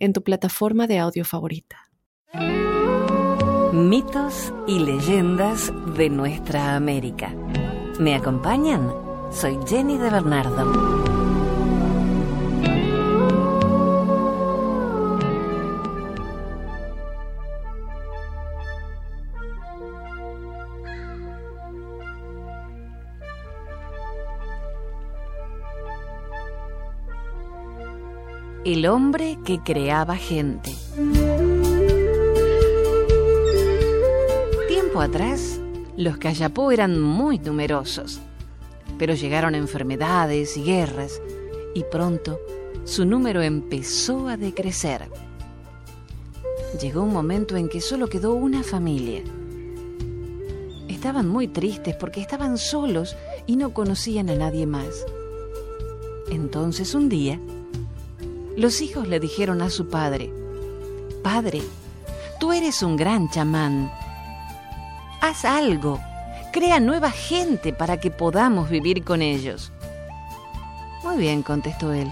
en tu plataforma de audio favorita. Mitos y leyendas de nuestra América. ¿Me acompañan? Soy Jenny de Bernardo. El hombre que creaba gente. Tiempo atrás, los Cayapó eran muy numerosos, pero llegaron enfermedades y guerras, y pronto su número empezó a decrecer. Llegó un momento en que solo quedó una familia. Estaban muy tristes porque estaban solos y no conocían a nadie más. Entonces un día, los hijos le dijeron a su padre, Padre, tú eres un gran chamán. Haz algo, crea nueva gente para que podamos vivir con ellos. Muy bien, contestó él,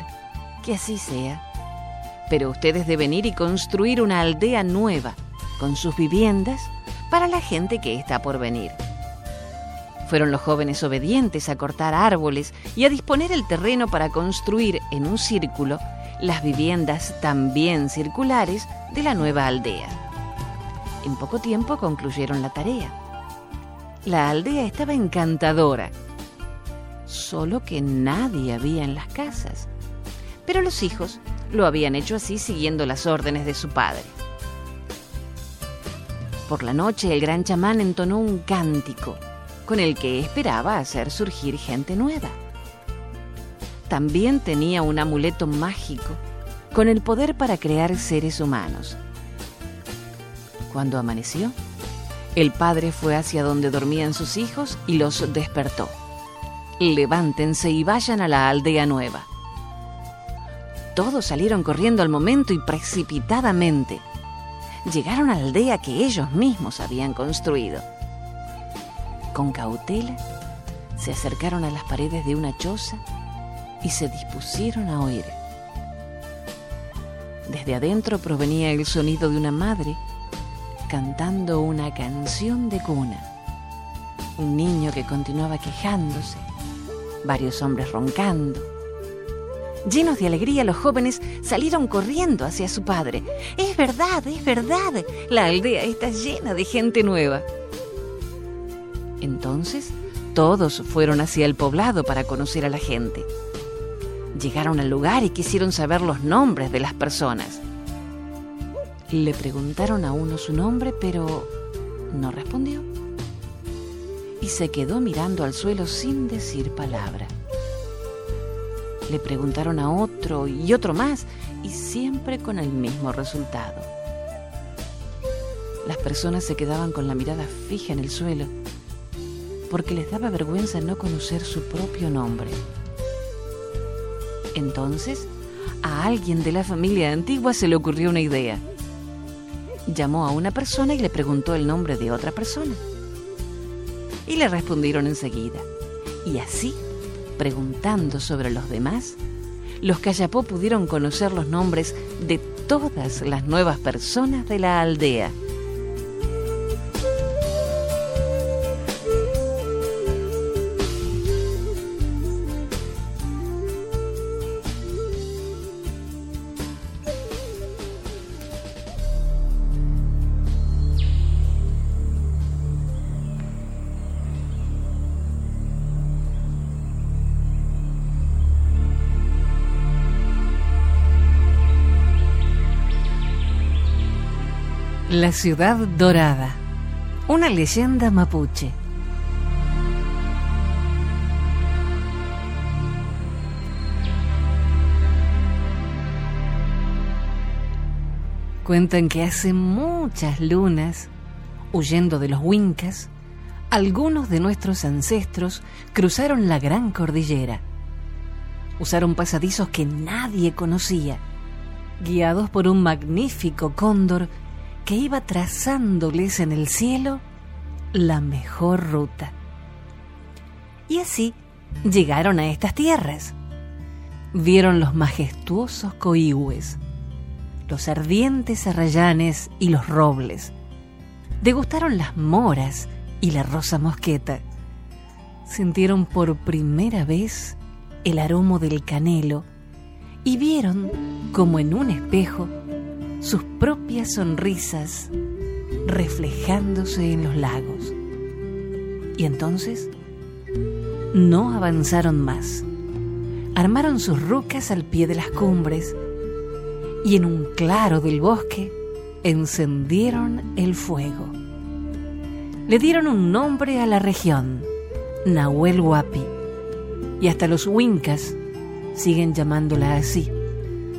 que así sea. Pero ustedes deben ir y construir una aldea nueva, con sus viviendas, para la gente que está por venir. Fueron los jóvenes obedientes a cortar árboles y a disponer el terreno para construir en un círculo las viviendas también circulares de la nueva aldea. En poco tiempo concluyeron la tarea. La aldea estaba encantadora, solo que nadie había en las casas. Pero los hijos lo habían hecho así siguiendo las órdenes de su padre. Por la noche el gran chamán entonó un cántico con el que esperaba hacer surgir gente nueva también tenía un amuleto mágico con el poder para crear seres humanos. Cuando amaneció, el padre fue hacia donde dormían sus hijos y los despertó. Levántense y vayan a la aldea nueva. Todos salieron corriendo al momento y precipitadamente. Llegaron a la aldea que ellos mismos habían construido. Con cautela, se acercaron a las paredes de una choza y se dispusieron a oír. Desde adentro provenía el sonido de una madre cantando una canción de cuna. Un niño que continuaba quejándose, varios hombres roncando. Llenos de alegría, los jóvenes salieron corriendo hacia su padre. Es verdad, es verdad, la aldea está llena de gente nueva. Entonces, todos fueron hacia el poblado para conocer a la gente. Llegaron al lugar y quisieron saber los nombres de las personas. Le preguntaron a uno su nombre, pero no respondió. Y se quedó mirando al suelo sin decir palabra. Le preguntaron a otro y otro más, y siempre con el mismo resultado. Las personas se quedaban con la mirada fija en el suelo, porque les daba vergüenza no conocer su propio nombre. Entonces, a alguien de la familia antigua se le ocurrió una idea. Llamó a una persona y le preguntó el nombre de otra persona. Y le respondieron enseguida. Y así, preguntando sobre los demás, los Cayapó pudieron conocer los nombres de todas las nuevas personas de la aldea. La ciudad dorada. Una leyenda mapuche. Cuentan que hace muchas lunas, huyendo de los Wincas, algunos de nuestros ancestros cruzaron la gran cordillera. Usaron pasadizos que nadie conocía, guiados por un magnífico cóndor que iba trazándoles en el cielo la mejor ruta. Y así llegaron a estas tierras. Vieron los majestuosos coihues, los ardientes arrayanes y los robles. Degustaron las moras y la rosa mosqueta. Sintieron por primera vez el aroma del canelo y vieron, como en un espejo, sus propias sonrisas reflejándose en los lagos. Y entonces no avanzaron más. Armaron sus rucas al pie de las cumbres y en un claro del bosque encendieron el fuego. Le dieron un nombre a la región, Nahuel Huapi, y hasta los Wincas siguen llamándola así,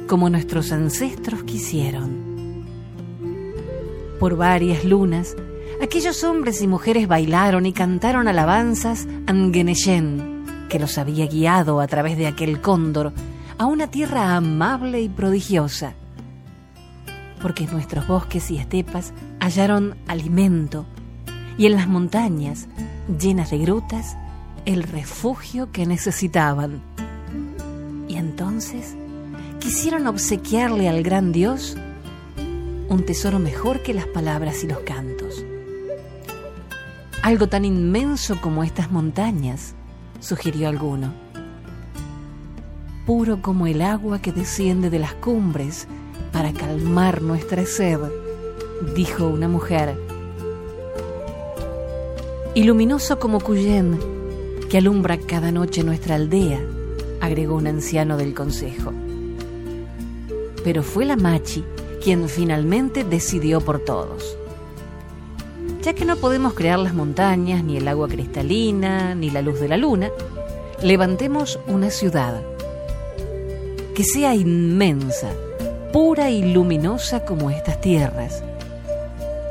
como nuestros ancestros quisieron. Por varias lunas, aquellos hombres y mujeres bailaron y cantaron alabanzas a Ngeneshen, que los había guiado a través de aquel cóndor a una tierra amable y prodigiosa. Porque en nuestros bosques y estepas hallaron alimento y en las montañas, llenas de grutas, el refugio que necesitaban. Y entonces quisieron obsequiarle al gran Dios un tesoro mejor que las palabras y los cantos. Algo tan inmenso como estas montañas, sugirió alguno. Puro como el agua que desciende de las cumbres para calmar nuestra sed, dijo una mujer. Y luminoso como Cuyén, que alumbra cada noche nuestra aldea, agregó un anciano del consejo. Pero fue la Machi quien finalmente decidió por todos. Ya que no podemos crear las montañas, ni el agua cristalina, ni la luz de la luna, levantemos una ciudad que sea inmensa, pura y luminosa como estas tierras,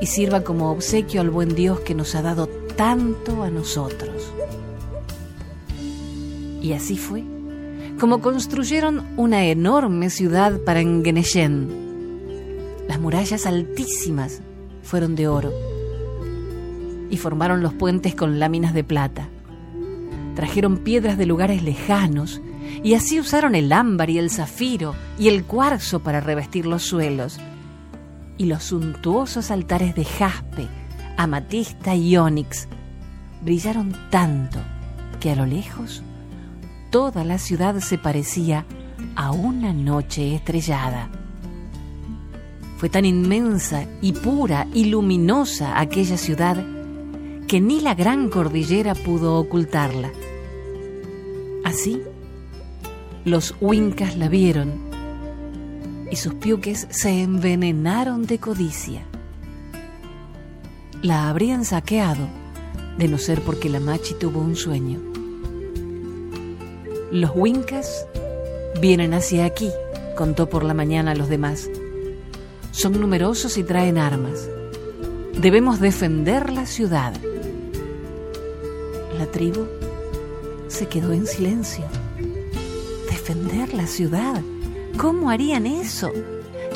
y sirva como obsequio al buen Dios que nos ha dado tanto a nosotros. Y así fue, como construyeron una enorme ciudad para Engeneshen, las murallas altísimas fueron de oro y formaron los puentes con láminas de plata. Trajeron piedras de lugares lejanos y así usaron el ámbar y el zafiro y el cuarzo para revestir los suelos. Y los suntuosos altares de jaspe, amatista y ónix brillaron tanto que a lo lejos toda la ciudad se parecía a una noche estrellada. Fue tan inmensa y pura y luminosa aquella ciudad que ni la gran cordillera pudo ocultarla. Así, los huincas la vieron y sus piuques se envenenaron de codicia. La habrían saqueado de no ser porque la machi tuvo un sueño. Los huincas vienen hacia aquí, contó por la mañana a los demás son numerosos y traen armas. Debemos defender la ciudad. La tribu se quedó en silencio. ¿Defender la ciudad? ¿Cómo harían eso?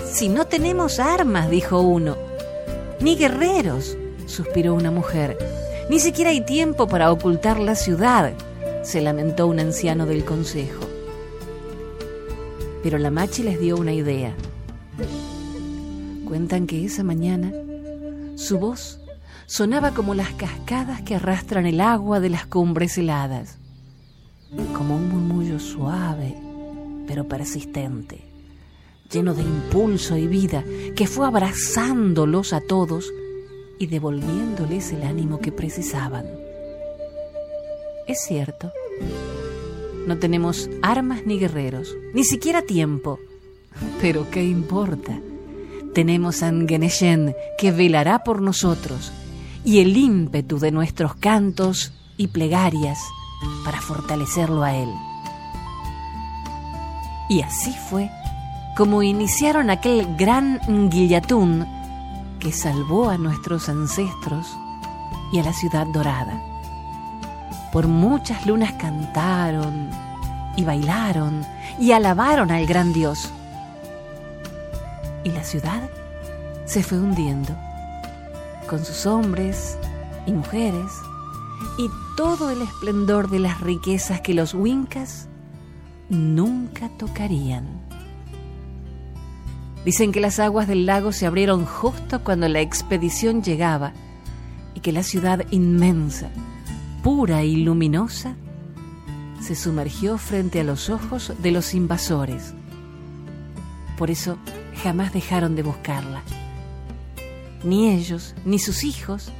Si no tenemos armas, dijo uno. Ni guerreros, suspiró una mujer. Ni siquiera hay tiempo para ocultar la ciudad, se lamentó un anciano del consejo. Pero la machi les dio una idea. Cuentan que esa mañana su voz sonaba como las cascadas que arrastran el agua de las cumbres heladas, como un murmullo suave pero persistente, lleno de impulso y vida, que fue abrazándolos a todos y devolviéndoles el ánimo que precisaban. Es cierto, no tenemos armas ni guerreros, ni siquiera tiempo, pero ¿qué importa? tenemos a Ngeneshen que velará por nosotros y el ímpetu de nuestros cantos y plegarias para fortalecerlo a él. Y así fue como iniciaron aquel gran guillatún que salvó a nuestros ancestros y a la ciudad dorada. Por muchas lunas cantaron y bailaron y alabaron al gran Dios. Y la ciudad se fue hundiendo, con sus hombres y mujeres y todo el esplendor de las riquezas que los wincas nunca tocarían. Dicen que las aguas del lago se abrieron justo cuando la expedición llegaba y que la ciudad inmensa, pura y luminosa, se sumergió frente a los ojos de los invasores. Por eso jamás dejaron de buscarla. Ni ellos, ni sus hijos,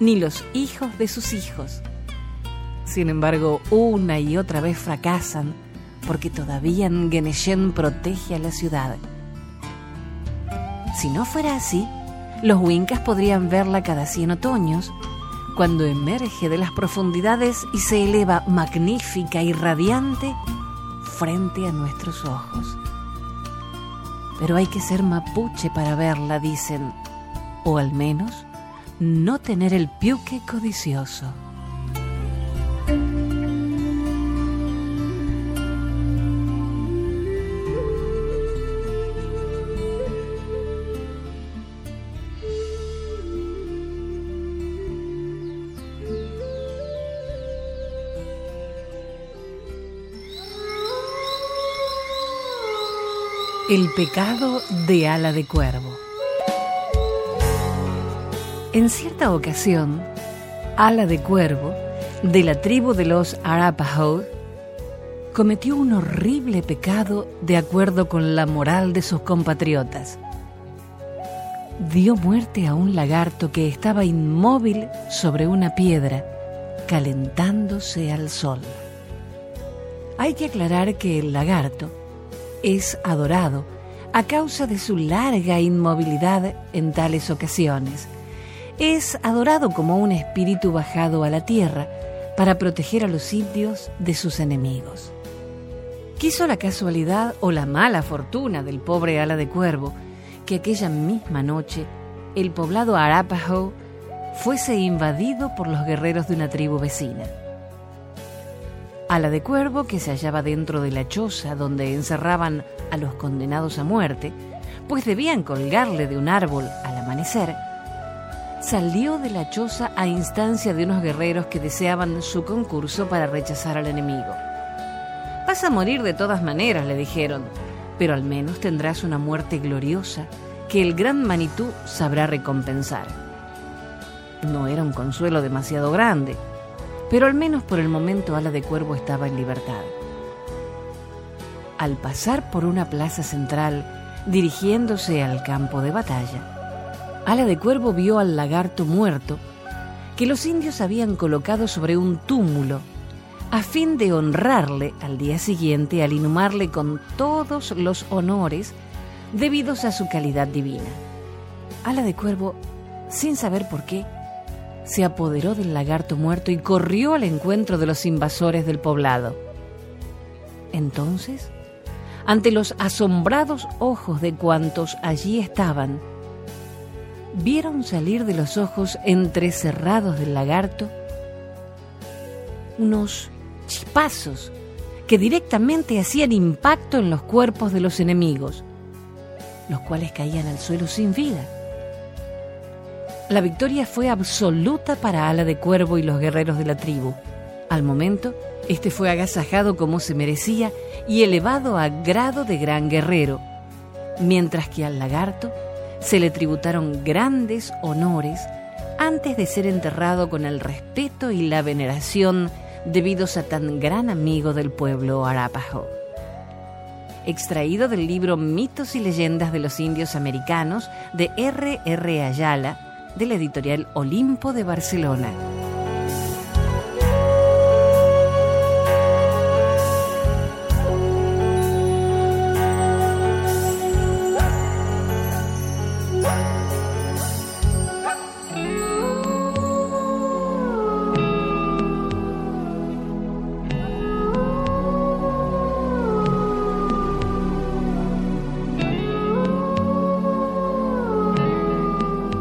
ni los hijos de sus hijos. Sin embargo, una y otra vez fracasan porque todavía Ngeneshen protege a la ciudad. Si no fuera así, los Wincas podrían verla cada cien otoños, cuando emerge de las profundidades y se eleva magnífica y radiante frente a nuestros ojos. Pero hay que ser mapuche para verla, dicen, o al menos no tener el piuque codicioso. El pecado de ala de cuervo. En cierta ocasión, ala de cuervo, de la tribu de los Arapaho, cometió un horrible pecado de acuerdo con la moral de sus compatriotas. Dio muerte a un lagarto que estaba inmóvil sobre una piedra, calentándose al sol. Hay que aclarar que el lagarto es adorado a causa de su larga inmovilidad en tales ocasiones. Es adorado como un espíritu bajado a la tierra para proteger a los indios de sus enemigos. Quiso la casualidad o la mala fortuna del pobre ala de cuervo que aquella misma noche el poblado Arapaho fuese invadido por los guerreros de una tribu vecina a la de Cuervo, que se hallaba dentro de la choza donde encerraban a los condenados a muerte, pues debían colgarle de un árbol al amanecer, salió de la choza a instancia de unos guerreros que deseaban su concurso para rechazar al enemigo. Vas a morir de todas maneras, le dijeron, pero al menos tendrás una muerte gloriosa que el gran Manitú sabrá recompensar. No era un consuelo demasiado grande, pero al menos por el momento Ala de Cuervo estaba en libertad. Al pasar por una plaza central, dirigiéndose al campo de batalla, Ala de Cuervo vio al lagarto muerto que los indios habían colocado sobre un túmulo a fin de honrarle al día siguiente al inhumarle con todos los honores debidos a su calidad divina. Ala de Cuervo, sin saber por qué, se apoderó del lagarto muerto y corrió al encuentro de los invasores del poblado. Entonces, ante los asombrados ojos de cuantos allí estaban, vieron salir de los ojos entrecerrados del lagarto unos chispazos que directamente hacían impacto en los cuerpos de los enemigos, los cuales caían al suelo sin vida. La victoria fue absoluta para Ala de Cuervo y los guerreros de la tribu. Al momento, este fue agasajado como se merecía y elevado a grado de gran guerrero, mientras que al lagarto se le tributaron grandes honores antes de ser enterrado con el respeto y la veneración debidos a tan gran amigo del pueblo Arapaho. Extraído del libro Mitos y Leyendas de los Indios Americanos de R. R. Ayala, de la editorial Olimpo de Barcelona.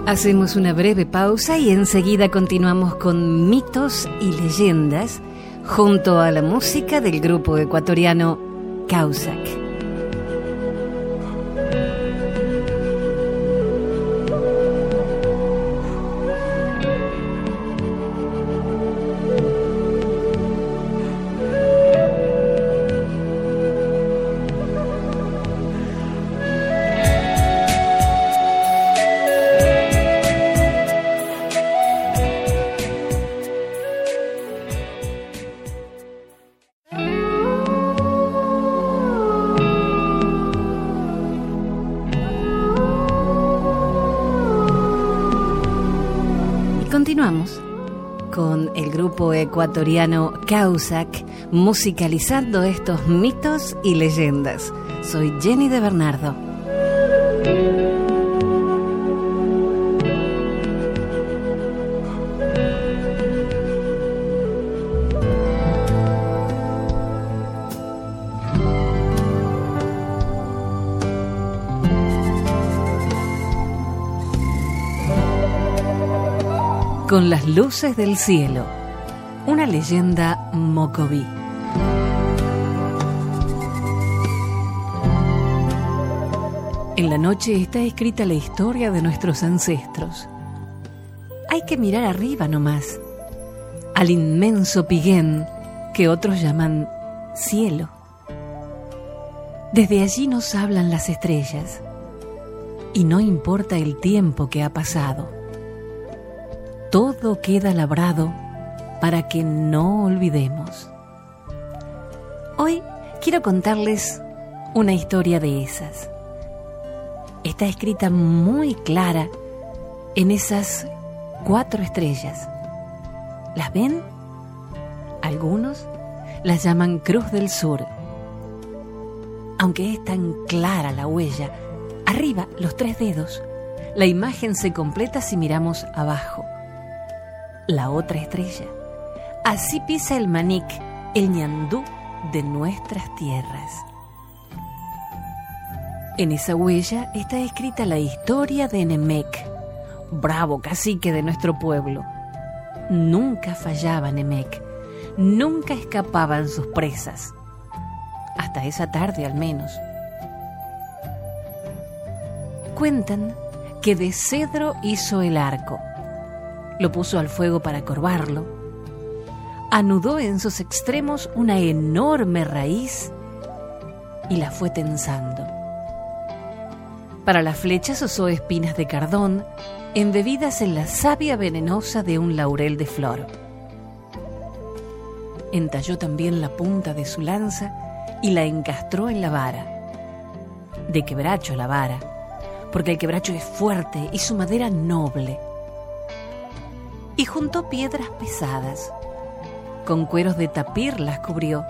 Hacemos una breve pausa y enseguida continuamos con mitos y leyendas junto a la música del grupo ecuatoriano Causac. Ecuatoriano Causac musicalizando estos mitos y leyendas. Soy Jenny de Bernardo. Con las luces del cielo. Leyenda mocoví. En la noche está escrita la historia de nuestros ancestros. Hay que mirar arriba nomás, al inmenso piguén que otros llaman cielo. Desde allí nos hablan las estrellas y no importa el tiempo que ha pasado todo queda labrado para que no olvidemos. Hoy quiero contarles una historia de esas. Está escrita muy clara en esas cuatro estrellas. ¿Las ven? Algunos las llaman Cruz del Sur. Aunque es tan clara la huella, arriba los tres dedos, la imagen se completa si miramos abajo la otra estrella. Así pisa el manic, el ñandú de nuestras tierras. En esa huella está escrita la historia de Nemec, bravo cacique de nuestro pueblo. Nunca fallaba Nemec, nunca escapaban sus presas, hasta esa tarde al menos. Cuentan que de cedro hizo el arco, lo puso al fuego para corvarlo, anudó en sus extremos una enorme raíz y la fue tensando. Para las flechas usó espinas de cardón embebidas en la savia venenosa de un laurel de flor. Entalló también la punta de su lanza y la encastró en la vara. De quebracho la vara, porque el quebracho es fuerte y su madera noble y juntó piedras pesadas. Con cueros de tapir las cubrió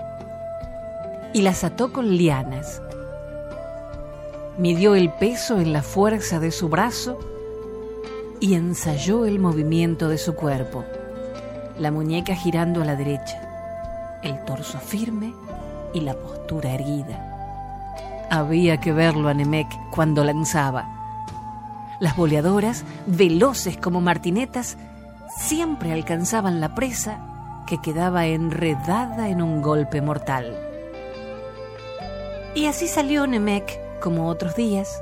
y las ató con lianas. Midió el peso en la fuerza de su brazo y ensayó el movimiento de su cuerpo, la muñeca girando a la derecha, el torso firme y la postura erguida. Había que verlo a Nemec cuando lanzaba. Las boleadoras, veloces como martinetas, siempre alcanzaban la presa que quedaba enredada en un golpe mortal. Y así salió Nemec como otros días,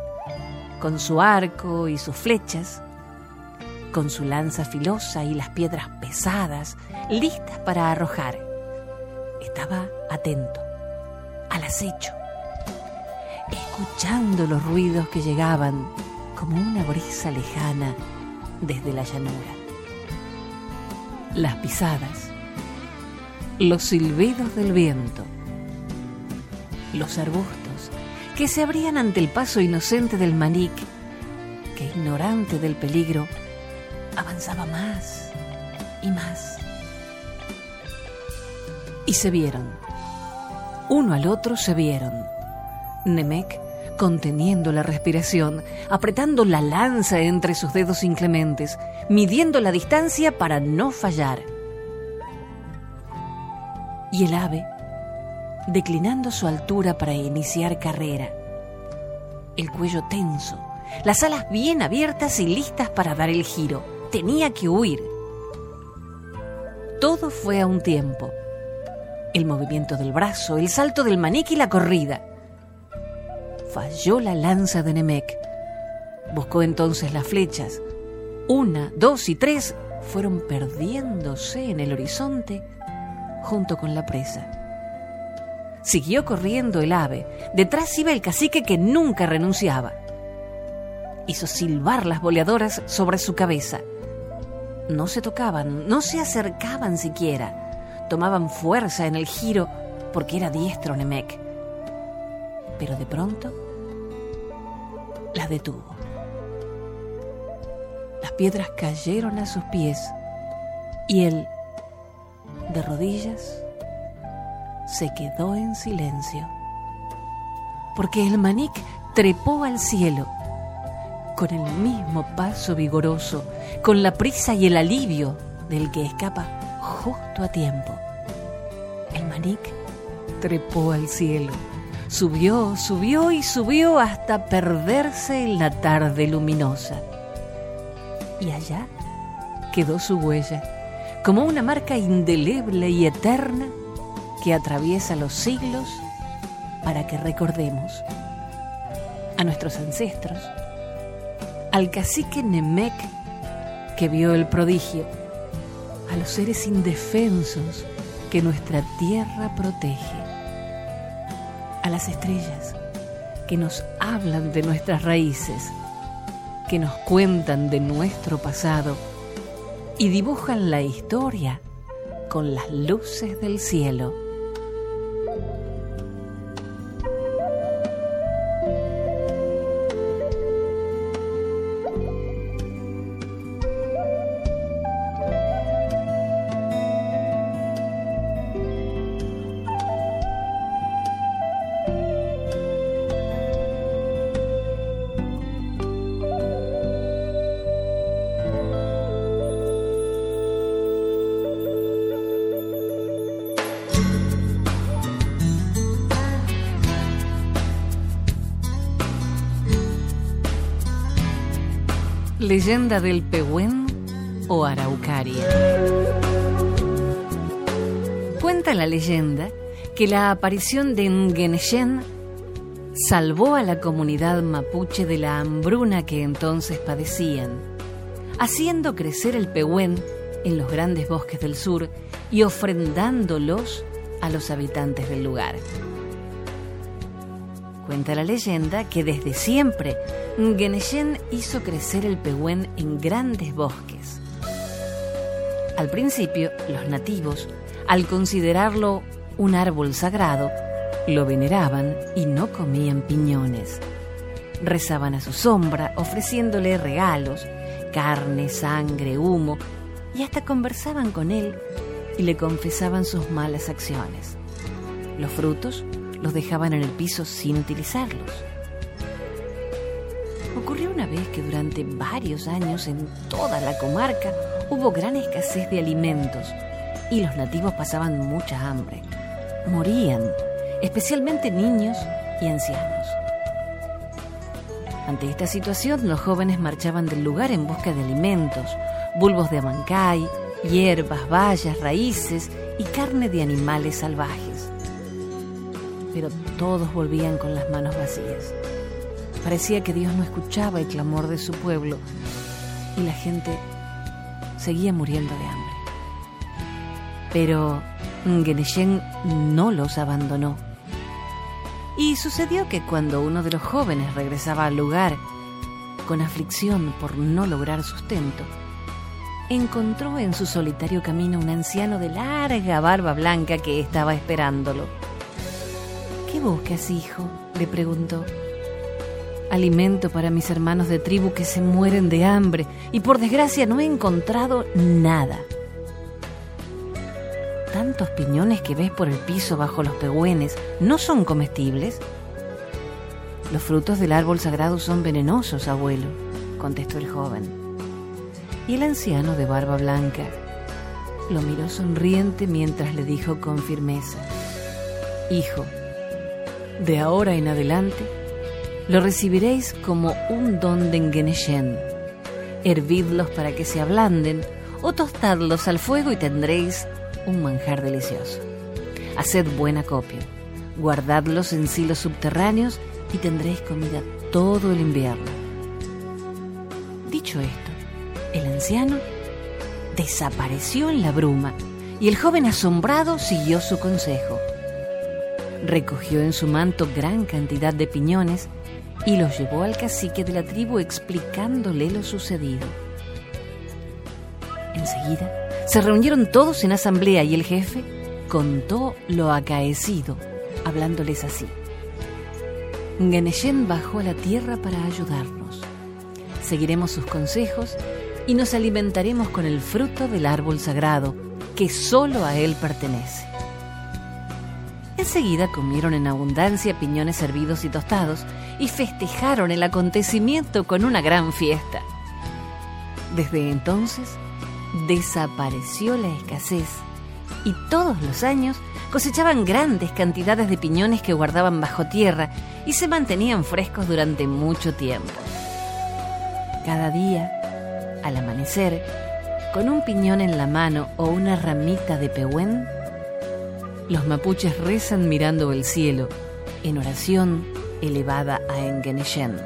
con su arco y sus flechas, con su lanza filosa y las piedras pesadas, listas para arrojar. Estaba atento, al acecho, escuchando los ruidos que llegaban como una brisa lejana desde la llanura las pisadas, los silbidos del viento, los arbustos que se abrían ante el paso inocente del manic, que ignorante del peligro, avanzaba más y más. Y se vieron, uno al otro se vieron. Nemec conteniendo la respiración, apretando la lanza entre sus dedos inclementes, midiendo la distancia para no fallar. Y el ave, declinando su altura para iniciar carrera, el cuello tenso, las alas bien abiertas y listas para dar el giro. Tenía que huir. Todo fue a un tiempo. El movimiento del brazo, el salto del manique y la corrida. Falló la lanza de Nemec. Buscó entonces las flechas. Una, dos y tres fueron perdiéndose en el horizonte junto con la presa. Siguió corriendo el ave. Detrás iba el cacique que nunca renunciaba. Hizo silbar las boleadoras sobre su cabeza. No se tocaban, no se acercaban siquiera. Tomaban fuerza en el giro porque era diestro Nemec. Pero de pronto las detuvo. Las piedras cayeron a sus pies y él, de rodillas, se quedó en silencio. Porque el manic trepó al cielo con el mismo paso vigoroso, con la prisa y el alivio del que escapa justo a tiempo. El manic trepó al cielo, subió, subió y subió hasta perderse en la tarde luminosa. Y allá quedó su huella, como una marca indeleble y eterna que atraviesa los siglos para que recordemos a nuestros ancestros, al cacique Nemec que vio el prodigio, a los seres indefensos que nuestra tierra protege, a las estrellas que nos hablan de nuestras raíces, que nos cuentan de nuestro pasado y dibujan la historia con las luces del cielo. Leyenda del Pehuen o Araucaria. Cuenta la leyenda que la aparición de Ngeneshen salvó a la comunidad mapuche de la hambruna que entonces padecían, haciendo crecer el Pehuen en los grandes bosques del sur y ofrendándolos a los habitantes del lugar. Cuenta la leyenda que desde siempre Geneshen hizo crecer el pehuen en grandes bosques. Al principio, los nativos, al considerarlo un árbol sagrado, lo veneraban y no comían piñones. Rezaban a su sombra, ofreciéndole regalos, carne, sangre, humo, y hasta conversaban con él y le confesaban sus malas acciones. Los frutos los dejaban en el piso sin utilizarlos. Ocurrió una vez que durante varios años en toda la comarca hubo gran escasez de alimentos y los nativos pasaban mucha hambre. Morían, especialmente niños y ancianos. Ante esta situación, los jóvenes marchaban del lugar en busca de alimentos, bulbos de amancay, hierbas, bayas, raíces y carne de animales salvajes todos volvían con las manos vacías. Parecía que Dios no escuchaba el clamor de su pueblo y la gente seguía muriendo de hambre. Pero Geneshen no los abandonó. Y sucedió que cuando uno de los jóvenes regresaba al lugar con aflicción por no lograr sustento, encontró en su solitario camino un anciano de larga barba blanca que estaba esperándolo. ¿Qué buscas, hijo? le preguntó. Alimento para mis hermanos de tribu que se mueren de hambre y por desgracia no he encontrado nada. ¿Tantos piñones que ves por el piso bajo los pehúenes no son comestibles? Los frutos del árbol sagrado son venenosos, abuelo, contestó el joven. Y el anciano de barba blanca lo miró sonriente mientras le dijo con firmeza, Hijo, de ahora en adelante, lo recibiréis como un don de Ngeneshen. Hervidlos para que se ablanden o tostadlos al fuego y tendréis un manjar delicioso. Haced buen acopio, guardadlos en silos subterráneos y tendréis comida todo el invierno. Dicho esto, el anciano desapareció en la bruma y el joven asombrado siguió su consejo. Recogió en su manto gran cantidad de piñones y los llevó al cacique de la tribu explicándole lo sucedido. Enseguida se reunieron todos en asamblea y el jefe contó lo acaecido, hablándoles así. Geneshen bajó a la tierra para ayudarnos. Seguiremos sus consejos y nos alimentaremos con el fruto del árbol sagrado que solo a él pertenece. Enseguida comieron en abundancia piñones hervidos y tostados y festejaron el acontecimiento con una gran fiesta. Desde entonces desapareció la escasez y todos los años cosechaban grandes cantidades de piñones que guardaban bajo tierra y se mantenían frescos durante mucho tiempo. Cada día, al amanecer, con un piñón en la mano o una ramita de pehuen, los mapuches rezan mirando el cielo en oración elevada a Engeneshen.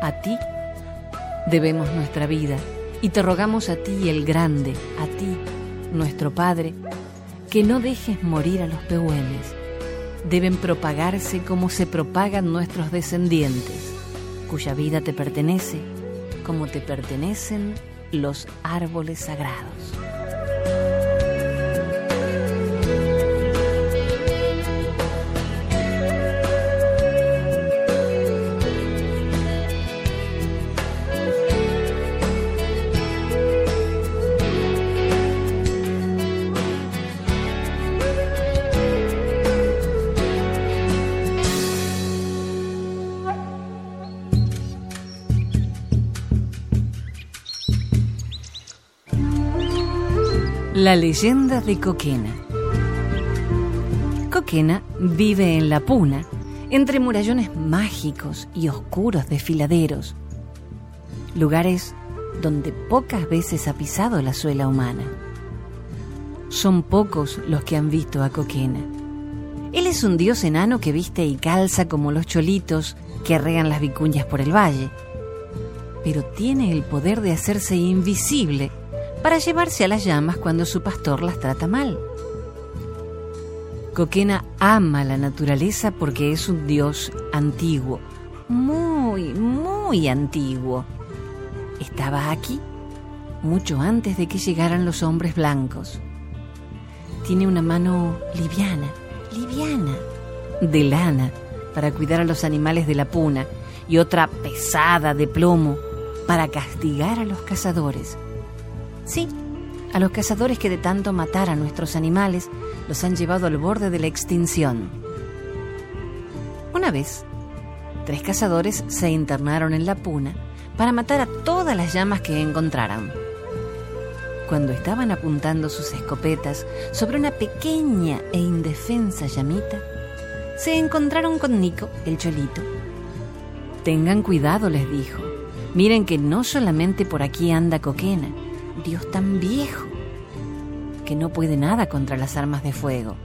A ti debemos nuestra vida y te rogamos a ti el grande, a ti, nuestro Padre, que no dejes morir a los pehuenes. Deben propagarse como se propagan nuestros descendientes, cuya vida te pertenece, como te pertenecen los árboles sagrados. La leyenda de Coquena. Coquena vive en la Puna, entre murallones mágicos y oscuros desfiladeros, lugares donde pocas veces ha pisado la suela humana. Son pocos los que han visto a Coquena. Él es un dios enano que viste y calza como los cholitos que arregan las vicuñas por el valle, pero tiene el poder de hacerse invisible para llevarse a las llamas cuando su pastor las trata mal. Coquena ama la naturaleza porque es un dios antiguo, muy, muy antiguo. Estaba aquí mucho antes de que llegaran los hombres blancos. Tiene una mano liviana, liviana, de lana, para cuidar a los animales de la puna, y otra pesada de plomo para castigar a los cazadores. Sí, a los cazadores que de tanto matar a nuestros animales los han llevado al borde de la extinción. Una vez, tres cazadores se internaron en la puna para matar a todas las llamas que encontraran. Cuando estaban apuntando sus escopetas sobre una pequeña e indefensa llamita, se encontraron con Nico, el cholito. Tengan cuidado, les dijo. Miren que no solamente por aquí anda Coquena, Dios tan viejo que no puede nada contra las armas de fuego.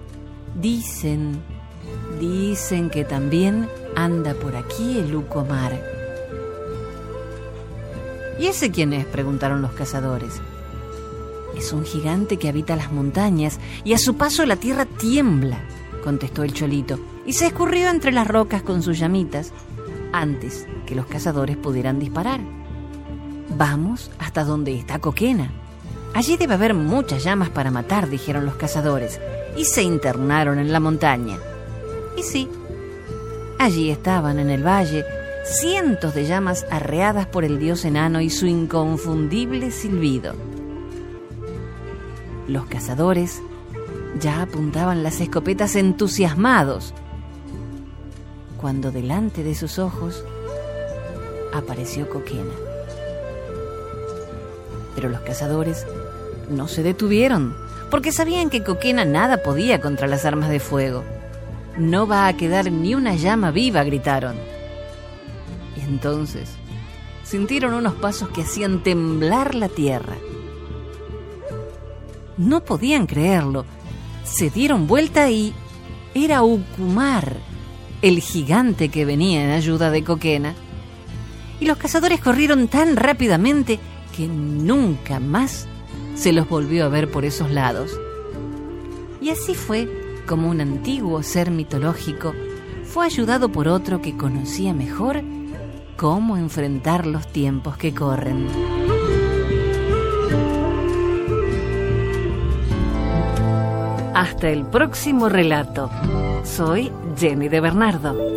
Dicen, dicen que también anda por aquí el Ucomar. ¿Y ese quién es? preguntaron los cazadores. Es un gigante que habita las montañas y a su paso la tierra tiembla, contestó el cholito, y se escurrió entre las rocas con sus llamitas antes que los cazadores pudieran disparar. Vamos hasta donde está Coquena. Allí debe haber muchas llamas para matar, dijeron los cazadores, y se internaron en la montaña. Y sí, allí estaban en el valle cientos de llamas arreadas por el dios enano y su inconfundible silbido. Los cazadores ya apuntaban las escopetas entusiasmados, cuando delante de sus ojos apareció Coquena pero los cazadores no se detuvieron, porque sabían que Coquena nada podía contra las armas de fuego. No va a quedar ni una llama viva, gritaron. Entonces, sintieron unos pasos que hacían temblar la tierra. No podían creerlo. Se dieron vuelta y era Ukumar, el gigante que venía en ayuda de Coquena. Y los cazadores corrieron tan rápidamente que nunca más se los volvió a ver por esos lados. Y así fue como un antiguo ser mitológico fue ayudado por otro que conocía mejor cómo enfrentar los tiempos que corren. Hasta el próximo relato. Soy Jenny de Bernardo.